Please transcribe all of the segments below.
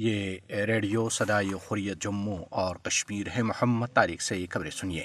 یہ ریڈیو صدائی خوریت جموں اور کشمیر ہے۔ محمد تاریخ سے یہ خبریں سنیے۔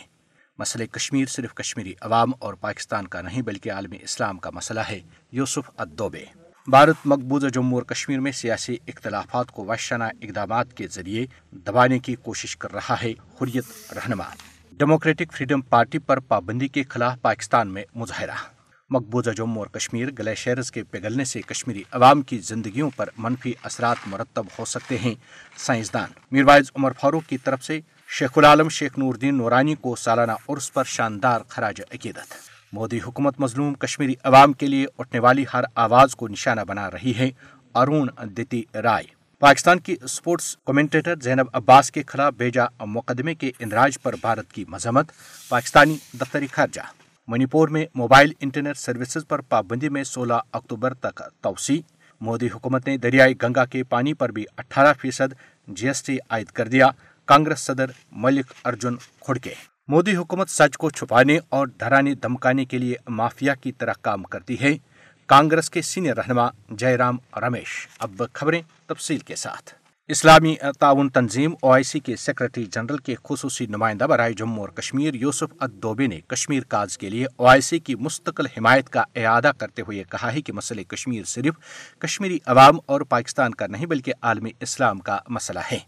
مسئلہ کشمیر صرف کشمیری عوام اور پاکستان کا نہیں بلکہ عالمی اسلام کا مسئلہ ہے۔ یوسف ادوبے بھارت مقبوضہ جموں اور کشمیر میں سیاسی اختلافات کو وحشانہ اقدامات کے ذریعے دبانے کی کوشش کر رہا ہے حریت رہنما۔ ڈیموکریٹک فریڈم پارٹی پر پابندی کے خلاف پاکستان میں مظاہرہ۔ مقبوضہ جموں اور کشمیر گلیشیئرز کے پگھلنے سے کشمیری عوام کی زندگیوں پر منفی اثرات مرتب ہو سکتے ہیں۔ سائنسدان میروائز عمر فاروق کی طرف سے شیخ العالم شیخ نور الدین نورانی کو سالانہ عرس پر شاندار خراج عقیدت۔ مودی حکومت مظلوم کشمیری عوام کے لیے اٹھنے والی ہر آواز کو نشانہ بنا رہی ہے۔ ارون دتی رائے۔ پاکستان کی اسپورٹس کمنٹیٹر زینب عباس کے خلاف بیجا مقدمے کے اندراج پر بھارت کی مذمت۔ پاکستانی دفتری خارجہ۔ منی پور میں موبائل انٹرنیٹ سروسز پر پابندی میں سولہ اکتوبر تک توسیع۔ مودی حکومت نے دریائے گنگا کے پانی پر بھی اٹھارہ فیصد جی ایس ٹی عائد کر دیا۔ کانگریس صدر ملک ارجن کھڑکے مودی حکومت سچ کو چھپانے اور ڈرانے دمکانے کے لیے مافیا کی طرح کام کرتی ہے۔ کانگریس کے سینئر رہنما جے رام رمیش۔ اب خبریں تفصیل کے ساتھ۔ اسلامی تعاون تنظیم او آئی سی کے سیکرٹری جنرل کے خصوصی نمائندہ برائے جموں اور کشمیر یوسف ادوبے نے کشمیر کاز کے لیے او آئی سی کی مستقل حمایت کا اعادہ کرتے ہوئے کہا ہے کہ مسئلہ کشمیر صرف کشمیری عوام اور پاکستان کا نہیں بلکہ عالمی اسلام کا مسئلہ ہے۔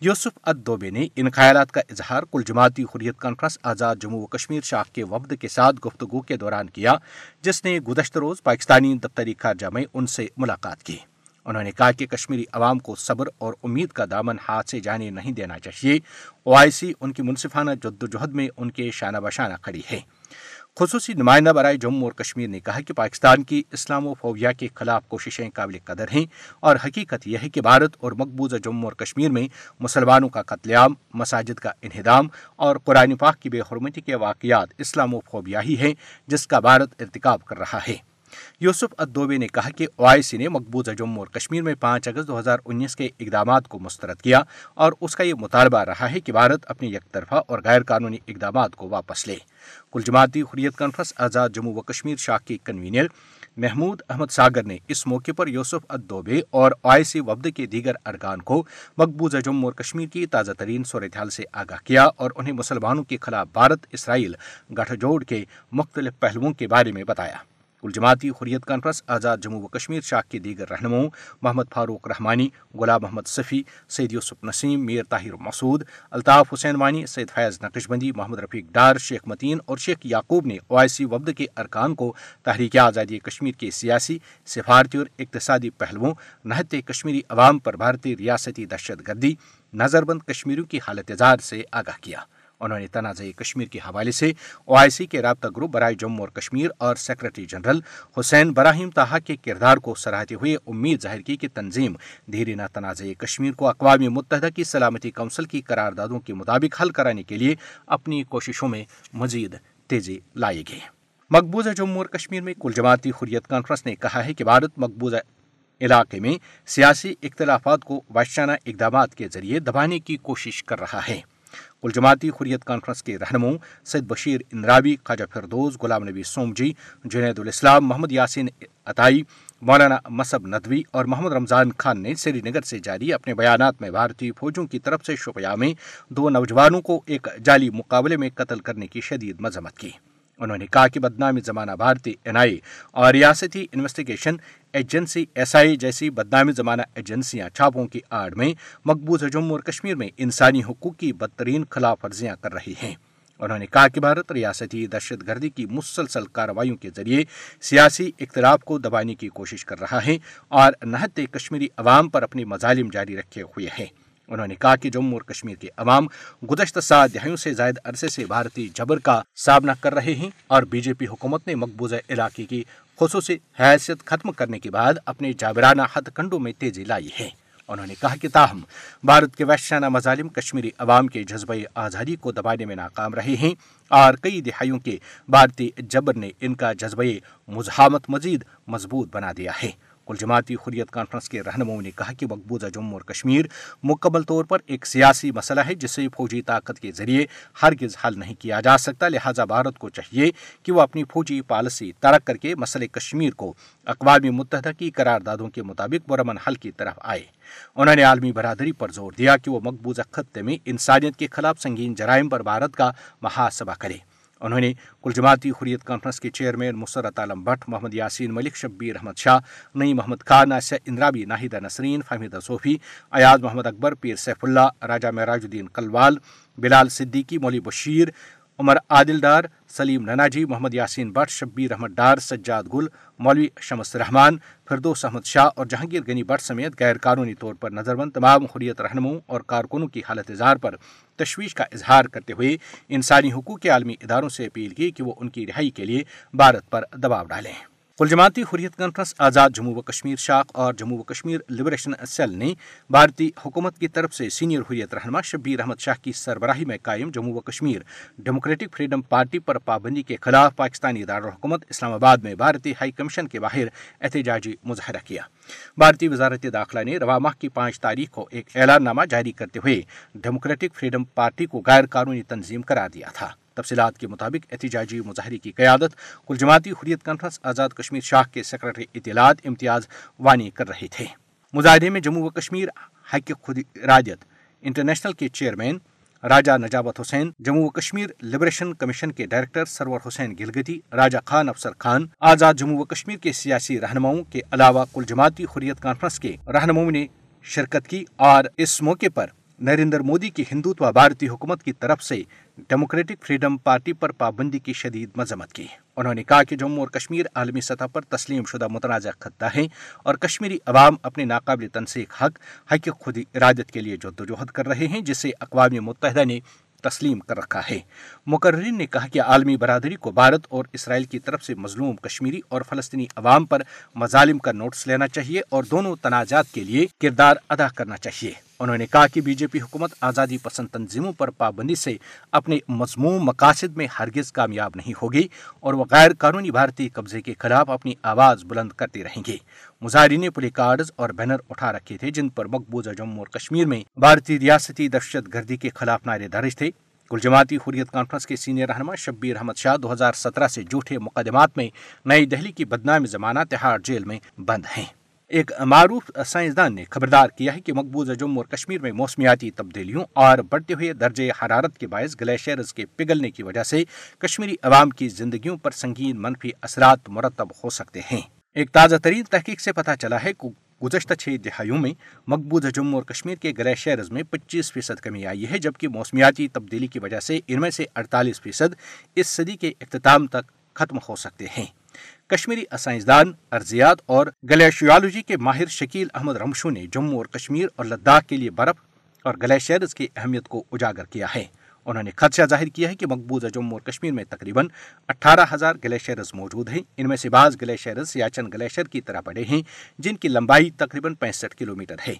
یوسف ادوبے نے ان خیالات کا اظہار کل جماعتی حریت کانفرنس آزاد جموں و کشمیر شاخ کے وفد کے ساتھ گفتگو کے دوران کیا، جس نے گزشتہ روز پاکستانی دفتری خارجہ میں ان سے ملاقات کی۔ انہوں نے کہا کہ کشمیری عوام کو صبر اور امید کا دامن ہاتھ سے جانے نہیں دینا چاہیے۔ او آئی سی ان کی منصفانہ جد و جہد میں ان کے شانہ بشانہ کھڑی ہے۔ خصوصی نمائندہ برائے جموں اور کشمیر نے کہا کہ پاکستان کی اسلام و فوبیا کے خلاف کوششیں قابل قدر ہیں اور حقیقت یہ ہے کہ بھارت اور مقبوضہ جموں اور کشمیر میں مسلمانوں کا قتل عام، مساجد کا انہدام اور قرآن پاک کی بے حرمتی کے واقعات اسلام و فوبیا ہی ہیں جس کا بھارت ارتکاب کر رہا ہے۔ یوسف ادوبے نے کہا کہ او آئی سی نے مقبوضہ جموں اور کشمیر میں پانچ اگست دو ہزار انیس کے اقدامات کو مسترد کیا اور اس کا یہ مطالبہ رہا ہے کہ بھارت اپنی یک طرفہ اور غیر قانونی اقدامات کو واپس لے۔ کل جماعتی حریت کانفرنس آزاد جموں و کشمیر شاخ کی کنوینر محمود احمد ساگر نے اس موقع پر یوسف ادوبے اور او آئی سی وفد کے دیگر ارکان کو مقبوضہ جموں اور کشمیر کی تازہ ترین صورتحال سے آگاہ کیا اور انہیں مسلمانوں کے خلاف بھارت اسرائیل گٹھ جوڑ کے مختلف پہلوؤں کے بارے میں بتایا۔ کل جماعتی حریت کانفرنس، آزاد جموں و کشمیر، شاخ کے دیگر رہنماؤں، محمد فاروق رحمانی، غلام محمد صفی، سید یوسف نسیم، میر طاہر مسعود، الطاف حسین وانی، سید فیض نقش بندی، محمد رفیق ڈار، شیخ متین اور شیخ یعقوب نے او آئی سی وفد کے ارکان کو تحریک آزادی کشمیر کے سیاسی، سفارتی اور اقتصادی پہلوؤں، نہت کشمیری عوام پر بھارتی ریاستی دہشت گردی نظر بند کشمیریوں کی حالت اظہار سے آگاہ کیا۔ انہوں نے تنازع کشمیر کے حوالے سے او آئی سی کے رابطہ گروپ برائے جموں اور کشمیر اور سیکرٹری جنرل حسین براہیم تاہا کے کردار کو سراہتے ہوئے امید ظاہر کی کہ تنظیم دھیرے تنازع کشمیر کو اقوام متحدہ کی سلامتی کونسل کی قراردادوں کے مطابق حل کرانے کے لیے اپنی کوششوں میں مزید تیزی لائے گی۔ مقبوضہ جموں اور کشمیر میں کل جماعتی حریت کانفرنس نے کہا ہے کہ بھارت مقبوضہ علاقے میں سیاسی اختلافات کو وحشانہ اقدامات کے ذریعے دبانے کی کوشش کر رہا ہے۔ کل جماعتی حریت کانفرنس کے رہنماؤں سید بشیر اندراوی خواجہ فردوز غلام نبی سومجی، جنید الاسلام، محمد یاسین عطائی، مولانا مصب ندوی اور محمد رمضان خان نے سری نگر سے جاری اپنے بیانات میں بھارتی فوجوں کی طرف سے شوپیہ میں دو نوجوانوں کو ایک جعلی مقابلے میں قتل کرنے کی شدید مذمت کی۔ انہوں نے کہا کہ بدنامی زمانہ بھارتی این آئی اور ریاستی انویسٹیگیشن ایجنسی ایس آئی جیسی بدنامی زمانہ ایجنسیاں چھاپوں کی آڑ میں مقبوضہ جموں اور کشمیر میں انسانی حقوق کی بدترین خلاف ورزیاں کر رہی ہیں۔ انہوں نے کہا کہ بھارت ریاستی دہشت گردی کی مسلسل کارروائیوں کے ذریعے سیاسی اختلاف کو دبانے کی کوشش کر رہا ہے اور نہت کشمیری عوام پر اپنی مظالم جاری رکھے ہوئے ہیں۔ انہوں نے کہا کہ جموں اور کشمیر کے عوام گزشتہ سات دہائیوں سے زائد عرصے سے بھارتی جبر کا سامنا کر رہے ہیں اور بی جے پی حکومت نے مقبوضہ علاقے کی خصوصی حیثیت ختم کرنے کے بعد اپنے جابرانہ ہتھ کنڈوں میں تیزی لائی ہے۔ انہوں نے کہا کہ تاہم، بھارت کے وحشانہ مظالم کشمیری عوام کے جذبہ آزادی کو دبانے میں ناکام رہے ہیں اور کئی دہائیوں کے بھارتی جبر نے ان کا جذبہ مزاحمت مزید مضبوط بنا دیا ہے۔ کل جماعتی حریت کانفرنس کے رہنماؤں نے کہا کہ مقبوضہ جموں اور کشمیر مکمل طور پر ایک سیاسی مسئلہ ہے جسے فوجی طاقت کے ذریعے ہرگز حل نہیں کیا جا سکتا۔ لہذا بھارت کو چاہیے کہ وہ اپنی فوجی پالیسی ترک کر کے مسئلہ کشمیر کو اقوام متحدہ کی قراردادوں کے مطابق برمن حل کی طرف آئے۔ انہوں نے عالمی برادری پر زور دیا کہ وہ مقبوضہ خطے میں انسانیت کے خلاف سنگین جرائم پر بھارت کا محاسبہ کرے۔ انہوں نے کل جماعتی حریت کانفرنس کے چیئرمین مسرت عالم بٹ، محمد یاسین ملک، شبیر احمد شاہ نئی محمد خان ناسیہ اندرابی، ناہیدہ نسرین، فہمیدہ صوفی، ایاز محمد اکبر، پیر سیف اللہ، راجہ معراج الدین کلوال، بلال صدیقی مولی بشیر عمر عادل ڈار سلیم نناجی، محمد یاسین بٹ، شبیر احمد ڈار، سجاد گل، مولوی شمس رحمان فردوس احمد شاہ اور جہانگیر گنی بٹ سمیت غیر قانونی طور پر نظر بند تمام حریت رہنماؤں اور کارکنوں کی حالت اظہار پر تشویش کا اظہار کرتے ہوئے انسانی حقوق کے عالمی اداروں سے اپیل کی کہ وہ ان کی رہائی کے لیے بھارت پر دباؤ ڈالیں۔ جماعتی حریت کانفرنس آزاد جموں و کشمیر شاخ اور جموں و کشمیر لبریشن سیل نے بھارتی حکومت کی طرف سے سینئر حریت رہنما شبیر احمد شاہ کی سربراہی میں قائم جموں و کشمیر ڈیموکریٹک فریڈم پارٹی پر پابندی کے خلاف پاکستانی دارالحکومت اسلام آباد میں بھارتی ہائی کمیشن کے باہر احتجاجی مظاہرہ کیا۔ بھارتی وزارت داخلہ نے رواں ماہ کی پانچ تاریخ کو ایک اعلان نامہ جاری کرتے ہوئے ڈیموکریٹک فریڈم پارٹی کو غیر قانونی تنظیم قرار دیا تھا۔ تفصیلات کے مطابق احتجاجی مظاہرے کی قیادت کل جماعتی حریت کانفرنس آزاد کشمیر شاہ کے سیکرٹری اطلاعات امتیاز وانی کر رہے تھے۔ مظاہرے میں جموں و کشمیر حق خود ارادیت انٹرنیشنل کے چیئرمین راجہ نجابت حسین، جموں و کشمیر لبریشن کمیشن کے ڈائریکٹر سرور حسین گلگتی، راجہ خان افسر خان، آزاد جموں و کشمیر کے سیاسی رہنماؤں کے علاوہ کل جماعتی حریت کانفرنس کے رہنماؤں نے شرکت کی اور اس موقع پر نریندر مودی کی ہندوتوا بھارتی حکومت کی طرف سے ڈیموکریٹک فریڈم پارٹی پر پابندی کی شدید مذمت کی۔ انہوں نے کہا کہ جموں اور کشمیر عالمی سطح پر تسلیم شدہ متنازع خطہ ہے اور کشمیری عوام اپنے ناقابل تنسیق حق حق خود ارادت کے لیے جدوجہد کر رہے ہیں، جسے اقوام متحدہ نے تسلیم کر رکھا ہے۔ مقررین نے کہا کہ عالمی برادری کو بھارت اور اسرائیل کی طرف سے مظلوم کشمیری اور فلسطینی عوام پر مظالم کا نوٹس لینا چاہیے اور دونوں تنازعات کے لیے کردار ادا کرنا چاہیے۔ انہوں نے کہا کہ بی جے پی حکومت آزادی پسند تنظیموں پر پابندی سے اپنے مضموم مقاصد میں ہرگز کامیاب نہیں ہوگی اور وہ غیر قانونی بھارتی قبضے کے خلاف اپنی آواز بلند کرتے رہیں گے۔ مظاہرین پلی کارڈز اور بینر اٹھا رکھے تھے جن پر مقبوضہ جموں اور کشمیر میں بھارتی ریاستی دہشت گردی کے خلاف نعرے درج تھے۔ کل جماعتی حریت کانفرنس کے سینئر رہنما شبیر احمد شاہ دو ہزار سترہ سے جھوٹے مقدمات میں نئی دہلی کی بدنام زمانہ تہاڑ جیل میں بند ہیں۔ ایک معروف سائنسدان نے خبردار کیا ہے کہ مقبوضہ جموں اور کشمیر میں موسمیاتی تبدیلیوں اور بڑھتے ہوئے درجے حرارت کے باعث گلیشیئرز کے پگھلنے کی وجہ سے کشمیری عوام کی زندگیوں پر سنگین منفی اثرات مرتب ہو سکتے ہیں۔ ایک تازہ ترین تحقیق سے پتہ چلا ہے کہ گزشتہ چھ دہائیوں میں مقبوضہ جموں اور کشمیر کے گلیشیئرز میں پچیس فیصد کمی آئی ہے، جبکہ موسمیاتی تبدیلی کی وجہ سے ان میں سے اڑتالیس فیصد اس صدی کے اختتام تک ختم ہو سکتے ہیں۔ کشمیری سائنسدان، ارضیات اور گلیشیالوجی کے ماہر شکیل احمد رمشو نے جموں اور کشمیر اور لداخ کے لیے برف اور گلیشیئرز کی اہمیت کو اجاگر کیا ہے۔ انہوں نے خدشہ ظاہر کیا ہے کہ مقبوضہ جموں اور کشمیر میں تقریباً اٹھارہ ہزار گلیشیئرز موجود ہیں۔ ان میں سے بعض گلیشیئرز سیاچن گلیشیئر کی طرح بڑے ہیں، جن کی لمبائی تقریباً پینسٹھ کلومیٹر ہے۔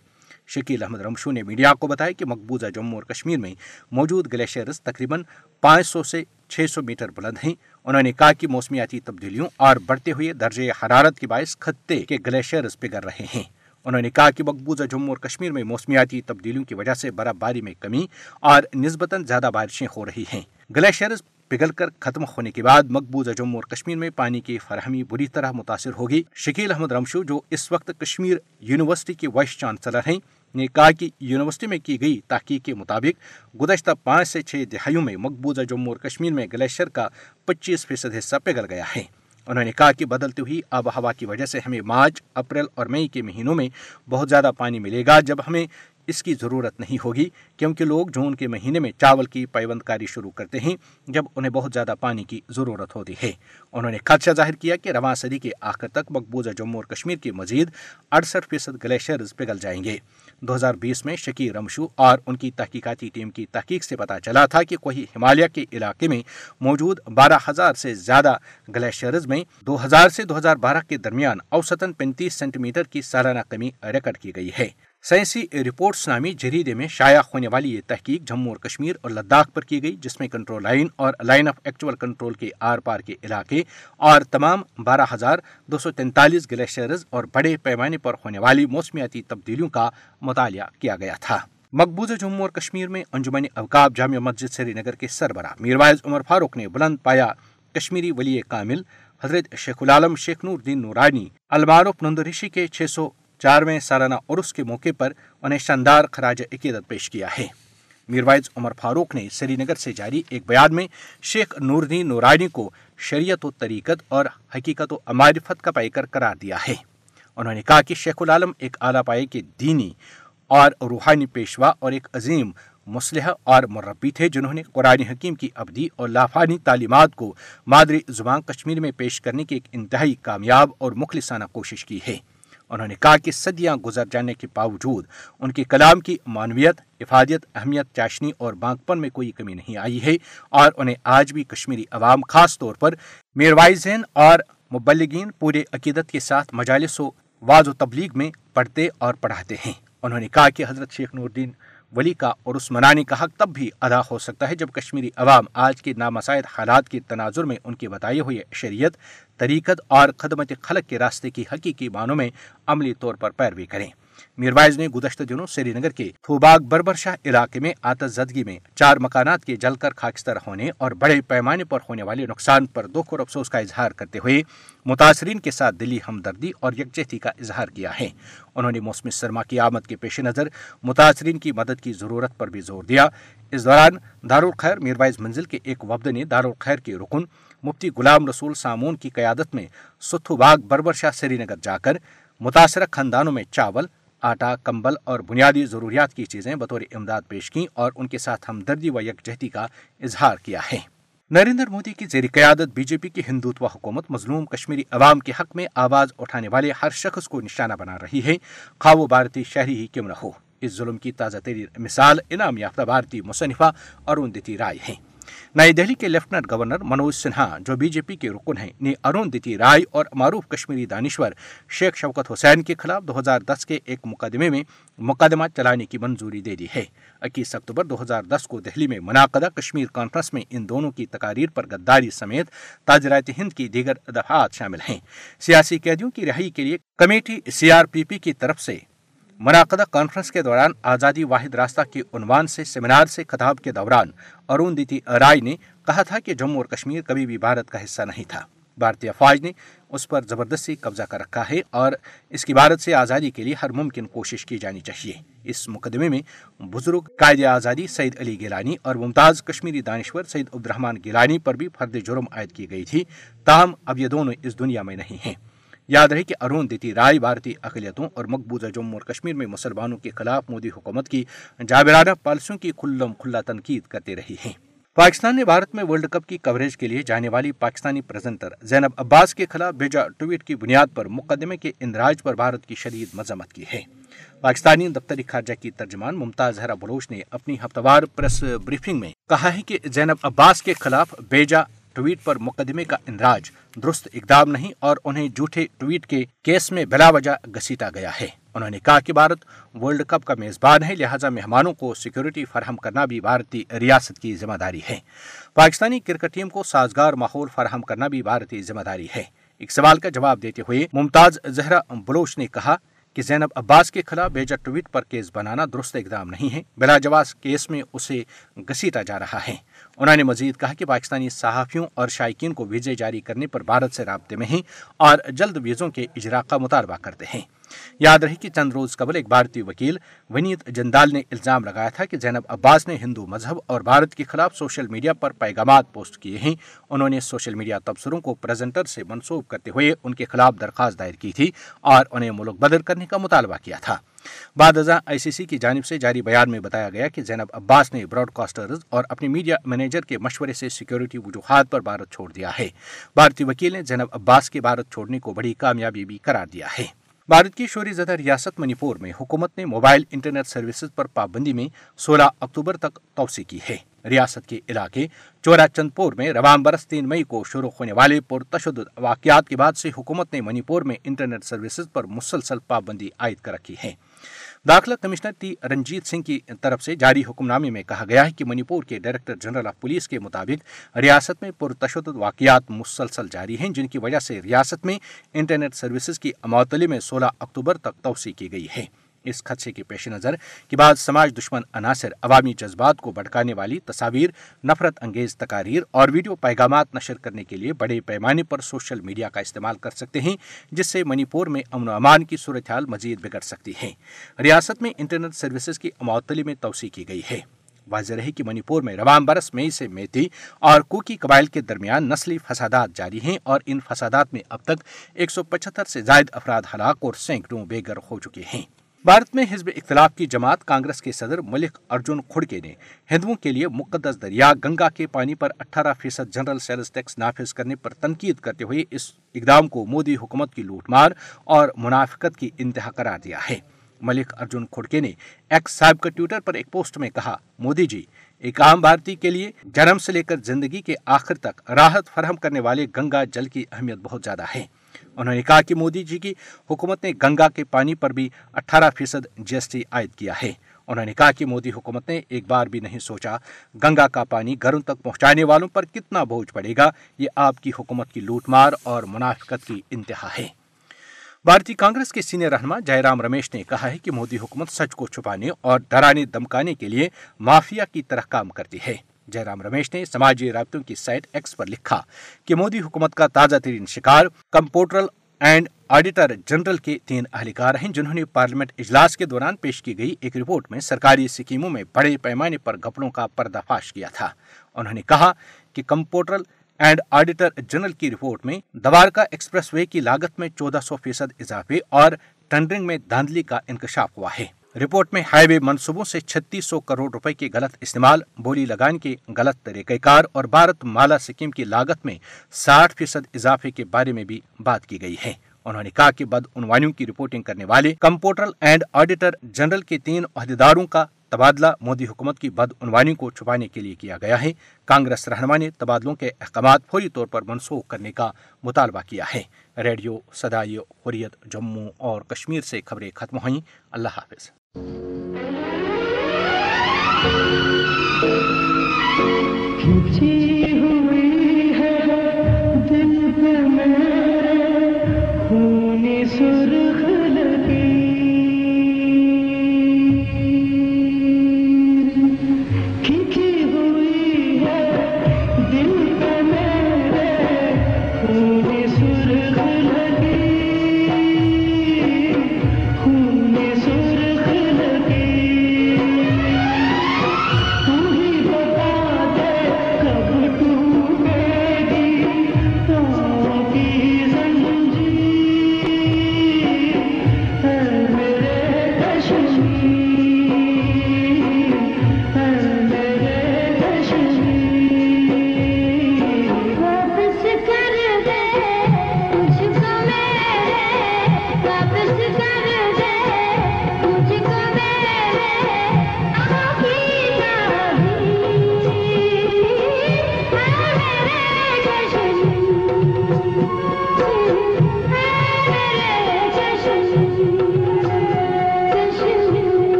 شکیل احمد رمشو نے میڈیا کو بتایا کہ مقبوضہ جموں اور کشمیر میں موجود گلیشیئرز تقریباً پانچ سو سے چھ سو میٹر بلند ہیں۔ انہوں نے کہا کہ موسمیاتی تبدیلیوں اور بڑھتے ہوئے درجے حرارت کے باعث خطے کے گلیشیئرز پگھل رہے ہیں۔ انہوں نے کہا کہ مقبوضہ جموں اور کشمیر میں موسمیاتی تبدیلیوں کی وجہ سے برف باری میں کمی اور نسبتاً زیادہ بارشیں ہو رہی ہیں۔ گلیشیئرز پگھل کر ختم ہونے کے بعد مقبوضہ جموں اور کشمیر میں پانی کی فراہمی بری طرح متاثر ہوگی۔ شکیل احمد رمشو، جو اس وقت کشمیر یونیورسٹی کے وائس چانسلر ہیں نے کہا کہ یونیورسٹی میں کی گئی تحقیق کے مطابق گزشتہ پانچ سے چھ دہائیوں میں مقبوضہ جموں اور کشمیر میں گلیشیئر کا پچیس فیصد حصہ پگھل گیا ہے۔ انہوں نے کہا کہ بدلتی ہوئی آب و ہوا کی وجہ سے ہمیں مارچ، اپریل اور مئی کے مہینوں میں بہت زیادہ پانی ملے گا جب ہمیں اس کی ضرورت نہیں ہوگی، کیونکہ لوگ جون کے مہینے میں چاول کی پیوند کاری شروع کرتے ہیں جب انہیں بہت زیادہ پانی کی ضرورت ہوتی ہے۔ انہوں نے خدشہ ظاہر کیا کہ رواں صدی کے آخر تک مقبوضہ جموں اور کشمیر کے مزید اڑسٹھ فیصد گلیشیئرز پگھل جائیں گے۔ دو ہزار بیس میں شکی رمشو اور ان کی تحقیقاتی ٹیم کی تحقیق سے پتہ چلا تھا کہ کوئی ہمالیہ کے علاقے میں موجود بارہ ہزار سے زیادہ گلیشیئرز میں دو ہزار سے دو ہزار بارہ کے درمیان اوسطاً پینتیس سینٹی میٹر کی سالانہ کمی ریکارڈ کی گئی ہے۔ سائنسی رپورٹس نامی جریدے میں شائع ہونے والی یہ تحقیق جموں اور کشمیر اور لداخ پر کی گئی، جس میں کنٹرول لائن اور لائن آف ایکچوئل کنٹرول کے آر پار کے علاقے اور تمام بارہ ہزار دو سو تینتالیس گلیشیئرز اور بڑے پیمانے پر ہونے والی موسمیاتی تبدیلیوں کا مطالعہ کیا گیا تھا۔ مقبوضہ جموں اور کشمیر میں انجمن اوقاب جامع مسجد سری نگر کے سربراہ میروائز عمر فاروق نے بلند پایا کشمیری ولی کامل حضرت شیخ العالم شیخ نور دین نورانی، المعروف نندرشی کے چھ سو چارویں سالانہ عرس کے موقع پر انہیں شاندار خراج عقیدت پیش کیا ہے۔ میروائز عمر فاروق نے سری نگر سے جاری ایک بیان میں شیخ نوردین نورانی کو شریعت و طریقت اور حقیقت و معرفت کا پیکر قرار دیا ہے۔ انہوں نے کہا کہ شیخ العالم ایک اعلیٰ پائے کے دینی اور روحانی پیشوا اور ایک عظیم مسلح اور مربی تھے جنہوں نے قرآن حکیم کی ابدی اور لافانی تعلیمات کو مادری زبان کشمیر میں پیش کرنے کی ایک انتہائی کامیاب اور مخلصانہ کوشش کی ہے۔ انہوں نے کہا کہ صدیاں گزر جانے کے باوجود ان کے کلام کی معنویت، افادیت، اہمیت، چاشنی اور بانکپن میں کوئی کمی نہیں آئی ہے اور انہیں آج بھی کشمیری عوام خاص طور پر میروائزین اور مبلگین پورے عقیدت کے ساتھ مجالس و واض و تبلیغ میں پڑھتے اور پڑھاتے ہیں۔ انہوں نے کہا کہ حضرت شیخ نور الدین ولی کا اور اس کا حق تب بھی ادا ہو سکتا ہے جب کشمیری عوام آج کے نامسائد حالات کے تناظر میں ان کے بتائے ہوئے شریعت، طریقت اور خدمت خلق کے راستے کی حقیقی معنوں میں عملی طور پر پیروی کریں۔ میروائز نے گزشتہ دنوں سری نگر کے تھوباگ بربر شاہ علاقے میں آتش زدگی میں چار مکانات کے جل کر خاکستر ہونے اور بڑے پیمانے پر ہونے والے نقصان پر دکھ اور افسوس کا اظہار کرتے ہوئے متاثرین کے ساتھ دلی ہمدردی اور یکجہتی کا اظہار کیا ہے۔ انہوں نے موسمی سرما کی آمد کے پیش نظر متاثرین کی مدد کی ضرورت پر بھی زور دیا۔ اس دوران دارالخیر میروائز منزل کے ایک وفد نے دارالخیر کے رکن مفتی غلام رسول سامون کی قیادت میں ستھو باغ بربر شاہ سری نگر جا کر متاثرہ خاندانوں میں چاول آٹا، کمبل اور بنیادی ضروریات کی چیزیں بطور امداد پیش کی اور ان کے ساتھ ہمدردی و یکجہتی کا اظہار کیا ہے۔ نریندر مودی کی زیر قیادت بی جے پی کی ہندوتوا حکومت مظلوم کشمیری عوام کے حق میں آواز اٹھانے والے ہر شخص کو نشانہ بنا رہی ہے۔ خواہ وہ بھارتی شہری ہی کیوں نہ ہو۔ اس ظلم کی تازہ ترین مثال انعام یافتہ بھارتی مصنفہ اروندتی رائے ہیں نئی دہلی کے لیفٹنٹ گورنر منوج سنہا، جو بی جے پی کے رکن ہیں نے ارون دتی رائے اور معروف کشمیری دانشور شیخ شوکت حسین کے خلاف دو ہزار دس کے ایک مقدمے میں مقدمہ چلانے کی منظوری دے دی ہے۔ اکیس اکتوبر دو ہزار دس کو دہلی میں منعقدہ کشمیر کانفرنس میں ان دونوں کی تقاریر پر غداری سمیت تاجرات ہند کی دیگر دفعات شامل ہیں۔ سیاسی قیدیوں کی رہائی کے لیے کمیٹی سی آر پی پی کی طرف سے منعقدہ کانفرنس کے دوران آزادی واحد راستہ کے عنوان سے سیمینار سے خطاب کے دوران ارون دیتی رائے نے کہا تھا کہ جموں اور کشمیر کبھی بھی بھارت کا حصہ نہیں تھا۔ بھارتی افواج نے اس پر زبردستی قبضہ کر رکھا ہے اور اس کی بھارت سے آزادی کے لیے ہر ممکن کوشش کی جانی چاہیے۔ اس مقدمے میں بزرگ قائد آزادی سعید علی گیلانی اور ممتاز کشمیری دانشور سعید عبدالرحمان گیلانی پر بھی فرد جرم عائد کی گئی تھی۔ تاہم اب یہ دونوں اس دنیا میں نہیں ہیں۔ یاد رہے کہ ارون دیتی رائے بھارتی اقلیتوں اور مقبوضہ جموں اور کشمیر میں مسلمانوں کے خلاف مودی حکومت کی جابرانہ پالیسیوں کی کھلم کھلا تنقید کرتے رہی ہیں۔ پاکستان نے بھارت میں ورلڈ کپ کی کوریج کے لیے جانے والی پاکستانی پریزنٹر زینب عباس کے خلاف بھیجا ٹویٹ کی بنیاد پر مقدمے کے اندراج پر بھارت کی شدید مذمت کی ہے۔ پاکستانی دفتری خارجہ کی ترجمان ممتاز زہرا بلوچ نے اپنی ہفتہ وار پریس بریفنگ میں کہا ہے کہ زینب عباس کے خلاف بیجا ٹویٹ پر مقدمے کا اندراج درست اقدام نہیں اور انہیں جھوٹے ٹویٹ کے کیس میں بلا وجہ گسیٹا گیا ہے۔ انہوں نے کہا کہ بھارت ورلڈ کپ کا میزبان ہے، لہٰذا مہمانوں کو سیکورٹی فراہم کرنا بھی بھارتی ریاست کی ذمہ داری ہے۔ پاکستانی کرکٹ ٹیم کو سازگار ماحول فراہم کرنا بھی بھارتی ذمہ داری ہے۔ ایک سوال کا جواب دیتے ہوئے ممتاز زہرا بلوچ نے کہا کہ زینب عباس کے خلاف بیجا ٹویٹ پر کیس بنانا درست اقدام نہیں ہے، بلا جواز کیس میں اسے گسیٹا جا رہا ہے۔ انہوں نے مزید کہا کہ پاکستانی صحافیوں اور شائقین کو ویزے جاری کرنے پر بھارت سے رابطے میں ہیں اور جلد ویزوں کے اجرا کا مطالبہ کرتے ہیں۔ یاد رہے کہ چند روز قبل ایک بھارتی وکیل ونیت جندال نے الزام لگایا تھا کہ زینب عباس نے ہندو مذہب اور بھارت کے خلاف سوشل میڈیا پر پیغامات پوسٹ کیے ہیں۔ انہوں نے سوشل میڈیا تبصروں کو پریزنٹر سے منسوخ کرتے ہوئے ان کے خلاف درخواست دائر کی تھی اور انہیں ملک بدر کرنے کا مطالبہ کیا تھا۔ بعد ازاں آئی سی سی کی جانب سے جاری بیان میں بتایا گیا کہ زینب عباس نے براڈ کاسٹرز اور اپنی میڈیا مینیجر کے مشورے سے سیکیورٹی وجوہات پر بھارت چھوڑ دیا ہے۔ بھارتی وکیل نے زینب عباس کے بھارت چھوڑنے کو بڑی کامیابی بھی قرار دیا ہے۔ بھارت کی شوری زدہ ریاست منی پور میں حکومت نے موبائل انٹرنیٹ سروسز پر پابندی میں سولہ اکتوبر تک توسیع کی ہے۔ ریاست کے علاقے چورا چند پور میں روام برس تین مئی کو شروع ہونے والے پرتشدد واقعات کے بعد سے حکومت نے منی پور میں انٹرنیٹ سروسز پر مسلسل پابندی عائد کر رکھی ہے۔ داخلہ کمشنر ٹی رنجیت سنگھ کی طرف سے جاری حکم نامے میں کہا گیا ہے کہ منی پور کے ڈائریکٹر جنرل آف پولیس کے مطابق ریاست میں پرتشدد واقعات مسلسل جاری ہیں، جن کی وجہ سے ریاست میں انٹرنیٹ سروسز کی معطلی میں سولہ اکتوبر تک توسیع کی گئی ہے۔ اس خدشے کے پیش نظر کہ بعض سماج دشمن عناصر عوامی جذبات کو بھڑکانے والی تصاویر، نفرت انگیز تقاریر اور ویڈیو پیغامات نشر کرنے کے لیے بڑے پیمانے پر سوشل میڈیا کا استعمال کر سکتے ہیں، جس سے منی پور میں امن و امان کی صورتحال مزید بگڑ سکتی ہے۔ ریاست میں انٹرنیٹ سروسز کی معطلی میں توسیع کی گئی ہے۔ واضح رہے کہ منی پور میں روام برس، مئی سے میتی اور کوکی قبائل کے درمیان نسلی فسادات جاری ہیں اور ان فسادات میں اب تک ایک سو پچہتر سے زائد افراد ہلاک اور سینکڑوں بے گھر ہو چکے ہیں۔ بھارت میں حزب اختلاف کی جماعت کانگریس کے صدر ملک ارجن کھڑکے نے ہندوؤں کے لیے مقدس دریا گنگا کے پانی پر اٹھارہ فیصد جنرل سیلز ٹیکس نافذ کرنے پر تنقید کرتے ہوئے اس اقدام کو مودی حکومت کی لوٹ مار اور منافقت کی انتہا قرار دیا ہے۔ ملک ارجن کھڑکے نے ایکس صاحب کا ٹویٹر پر ایک پوسٹ میں کہا، مودی جی ایک عام بھارتی کے لیے جنم سے لے کر زندگی کے آخر تک راحت فراہم کرنے والے گنگا جل کی اہمیت بہت زیادہ ہے۔ انہوں نے کہا کہ مودی جی کی حکومت نے گنگا کے پانی پر بھی اٹھارہ فیصد جی ایس ٹی عائد کیا ہے۔ انہوں نے کہا کہ مودی حکومت نے ایک بار بھی نہیں سوچا گنگا کا پانی گھروں تک پہنچانے والوں پر کتنا بوجھ پڑے گا، یہ آپ کی حکومت کی لوٹ مار اور منافقت کی انتہا ہے۔ بھارتی کانگریس کے سینئر رہنما جائے رام رمیش نے کہا ہے کہ مودی حکومت سچ کو چھپانے اور ڈرانے دمکانے کے لیے مافیا کی طرح کام کرتی ہے۔ جے رام رمیش نے سماجی رابطوں کی سائٹ ایکس پر لکھا کہ مودی حکومت کا تازہ ترین شکار، کمپورٹرل اینڈ آڈیٹر جنرل کے تین اہلکار ہیں جنہوں نے پارلیمنٹ اجلاس کے دوران پیش کی گئی ایک رپورٹ میں سرکاری اسکیموں میں بڑے پیمانے پر گھپڑوں کا پردہ فاش کیا تھا۔ انہوں نے کہا کہ کمپورٹرل اینڈ آڈیٹر جنرل کی رپورٹ میں دوارکا ایکسپریس وے کی لاگت میں چودہ سو فیصد اضافے اور ٹینڈرنگ میں دھاندلی کا انکشاف ہوا ہے۔ رپورٹ میں ہائی وے منصوبوں سے چھتیس سو کروڑ روپے کے غلط استعمال، بولی لگان کے غلط طریقہ کار اور بھارت مالا سکیم کی لاگت میں ساٹھ فیصد اضافے کے بارے میں بھی بات کی گئی ہے۔ انہوں نے کہا کہ بدعنوانیوں کی رپورٹنگ کرنے والے کمپوٹر اینڈ آڈیٹر جنرل کے تین عہدیداروں کا تبادلہ مودی حکومت کی بدعنوانی کو چھپانے کے لیے کیا گیا ہے۔ کانگریس رہنما نے تبادلوں کے احکامات فوری طور پر منسوخ کرنے کا مطالبہ کیا ہے۔ ریڈیو صدائی حریت جموں اور کشمیر سے خبریں ختم ہوئیں۔ اللہ حافظ۔ Thank you.